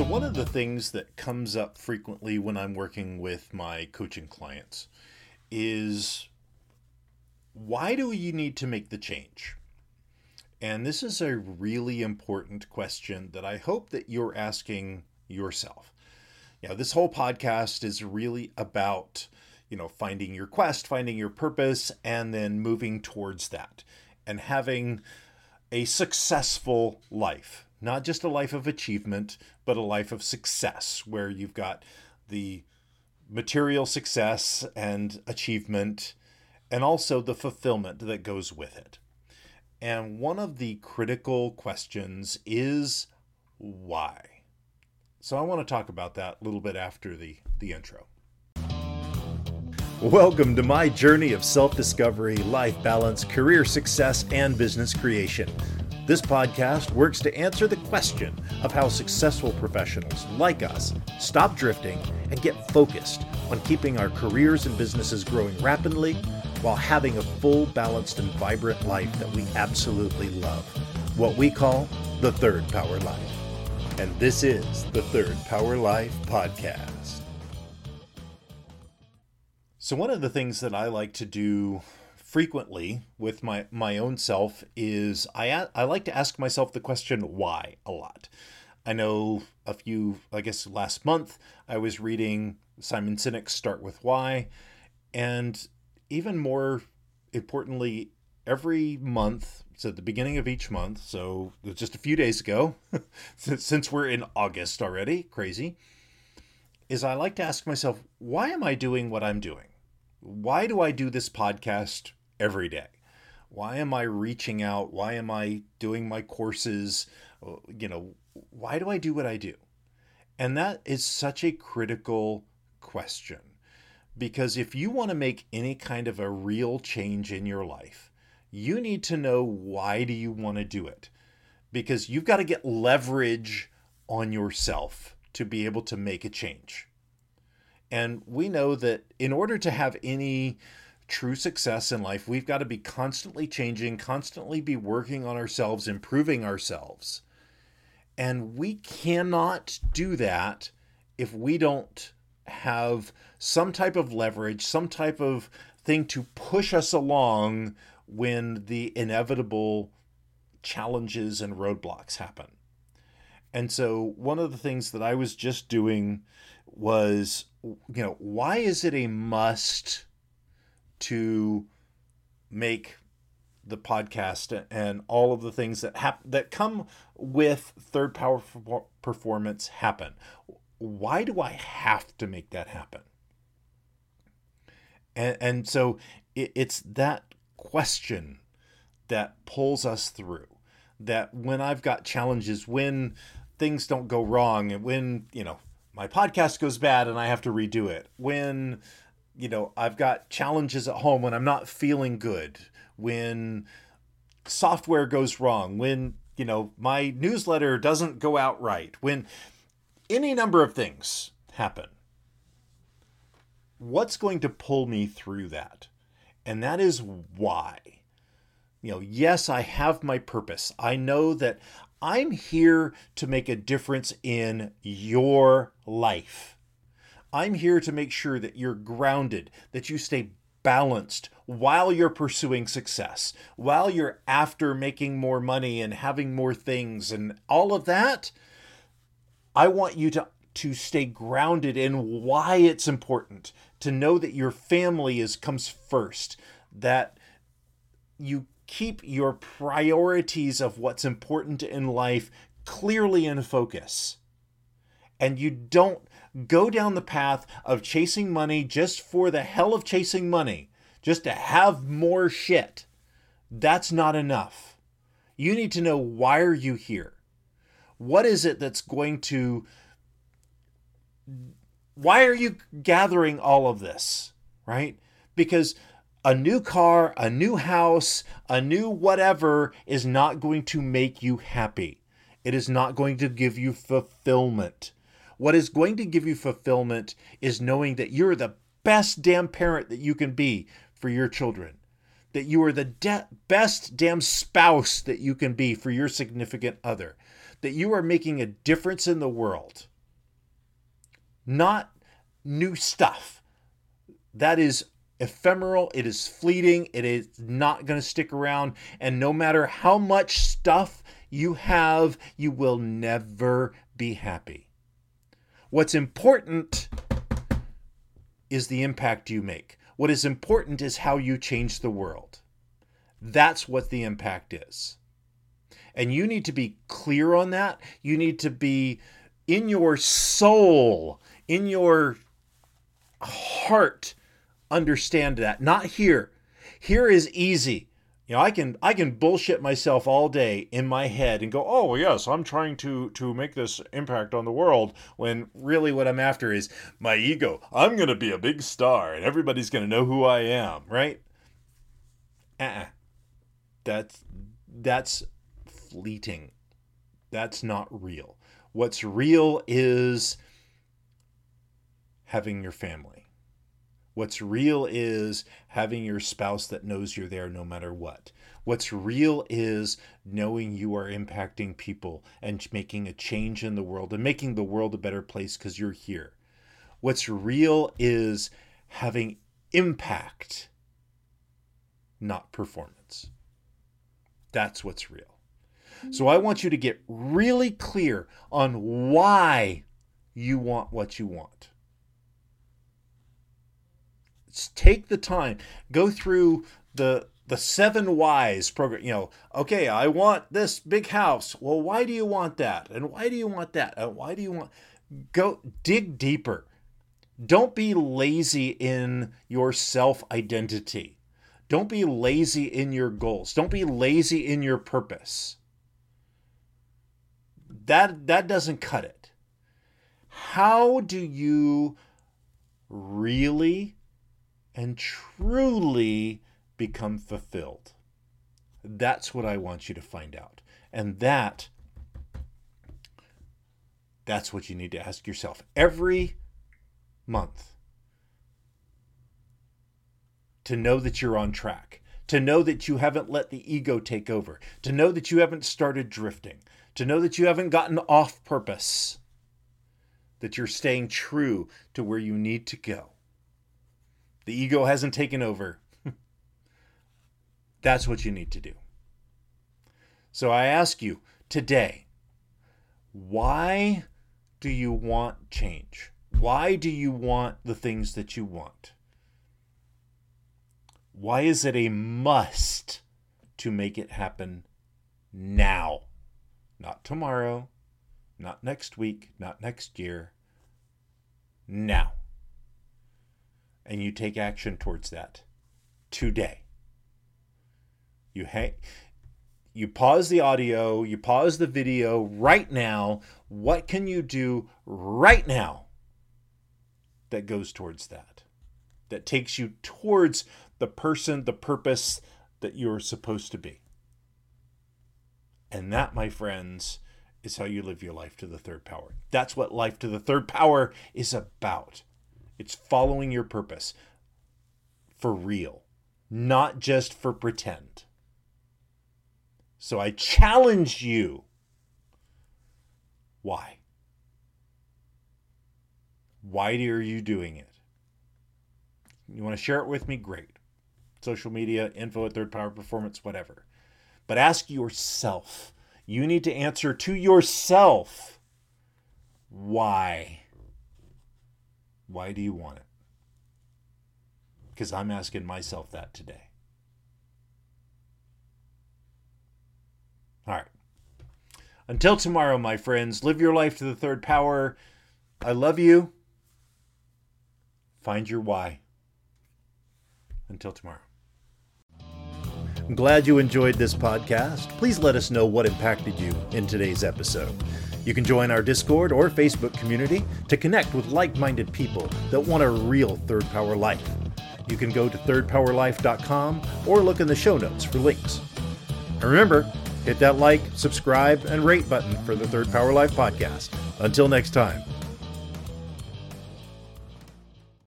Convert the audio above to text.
So, one of the things that comes up frequently when I'm working with my coaching clients is why do you need to make the change? And this is a really important question that I hope that you're asking yourself. You know, this whole podcast is really about, you know, finding your quest, finding your purpose, and then moving towards that and having a successful life not just a life of achievement, but a life of success where you've got the material success and achievement and also the fulfillment that goes with it. And one of the critical questions is why? So I want to talk about that a little bit after the, the intro. Welcome to my journey of self discovery, life balance, career success, and business creation. This podcast works to answer the question of how successful professionals like us stop drifting and get focused on keeping our careers and businesses growing rapidly while having a full, balanced, and vibrant life that we absolutely love. What we call the Third Power Life. And this is the Third Power Life Podcast. So, one of the things that I like to do frequently with my my own self is I I like to ask myself the question why a lot. I know a few I guess last month I was reading Simon Sinek's Start with Why and even more importantly every month so at the beginning of each month so just a few days ago since we're in August already crazy is I like to ask myself why am I doing what I'm doing? Why do I do this podcast every day? Why am I reaching out? Why am I doing my courses? Uh, you know, why do I do what I do? And that is such a critical question because if you want to make any kind of a real change in your life, you need to know why do you want to do it? Because you've got to get leverage on yourself to be able to make a change. And we know that in order to have any true success in life, we've got to be constantly changing, constantly be working on ourselves, improving ourselves. And we cannot do that if we don't have some type of leverage, some type of thing to push us along when the inevitable challenges and roadblocks happen. And so, one of the things that I was just doing was, you know, why is it a must to make the podcast and all of the things that hap- that come with third power performance happen. Why do I have to make that happen? And, and so it, it's that question that pulls us through. That when I've got challenges, when things don't go wrong, and when you know my podcast goes bad and I have to redo it, when you know, I've got challenges at home when I'm not feeling good, when software goes wrong, when, you know, my newsletter doesn't go out right, when any number of things happen. What's going to pull me through that? And that is why. You know, yes, I have my purpose. I know that I'm here to make a difference in your life. I'm here to make sure that you're grounded, that you stay balanced while you're pursuing success, while you're after making more money and having more things and all of that. I want you to to stay grounded in why it's important to know that your family is comes first that you keep your priorities of what's important in life clearly in focus and you don't go down the path of chasing money just for the hell of chasing money, just to have more shit, that's not enough. You need to know why are you here? What is it that's going to why are you gathering all of this, right? Because a new car, a new house, a new whatever is not going to make you happy. It is not going to give you fulfillment. What is going to give you fulfillment is knowing that you're the best damn parent that you can be for your children. That you are the de- best damn spouse that you can be for your significant other. That you are making a difference in the world. not new stuff. That is ephemeral, it is fleeting, it is not going to stick around. And no matter how much stuff you have, you will never be happy. What's important is the impact you make. What is important is how you change the world. That's what the impact is. And you need to be clear on that. You need to be in your soul, in your heart, understand that. Not here. Here is easy. You know, I can I can bullshit myself all day in my head and go, "Oh, yes, I'm trying to to make this impact on the world." When really what I'm after is my ego. I'm going to be a big star and everybody's going to know who I am, right? Uh-uh. That's that's fleeting. That's not real. What's real is having your family. What's real is having your spouse that knows you're there no matter what. What's real is knowing you are impacting people and making a change in the world and making the world a better place because you're here. What's real is having impact, not performance. That's what's real. So I want you to get really clear on why you want what you want. Take the time, go through the the seven whys program. You know, okay, I want this big house. Well, why do you want that? And why do you want that? And why do you want? Go dig deeper. Don't be lazy in your self identity. Don't be lazy in your goals. Don't be lazy in your purpose that that doesn't cut it. How do you really and truly become fulfilled? That's what I want you to find out. And that that's what you need to ask yourself every month to know that you're on track, to know that you haven't let the ego take over, to know that you haven't started drifting, to know that you haven't gotten off purpose, that you're staying true to where you need to go. The ego hasn't taken over. That's what you need to do. So I ask you today why do you want change? Why do you want the things that you want? Why is it a must to make it happen now? Not tomorrow, not next week, not next year. Now. And you take action towards that today. You hang, you pause the audio, you pause the video right now. What can you do right now that goes towards that? That takes you towards the person, the purpose that you're supposed to be. And that, my friends, is how you live your life to the third power. That's what life to the third power is about. It's following your purpose for real, not just for pretend. So I challenge you. Why? Why are you doing it? You want to share it with me? Great. Social media, info at Third Power Performance, whatever. But ask yourself. You need to answer to yourself why? Why do you want it? Because I'm asking myself that today. All right. Until tomorrow, my friends, live your life to the third power. I love you. Find your why. Until tomorrow. I'm glad you enjoyed this podcast. Please let us know what impacted you in today's episode. You can join our Discord or Facebook community to connect with like minded people that want a real Third Power life. You can go to thirdpowerlife.com or look in the show notes for links. And remember, hit that like, subscribe, and rate button for the Third Power Life podcast. Until next time.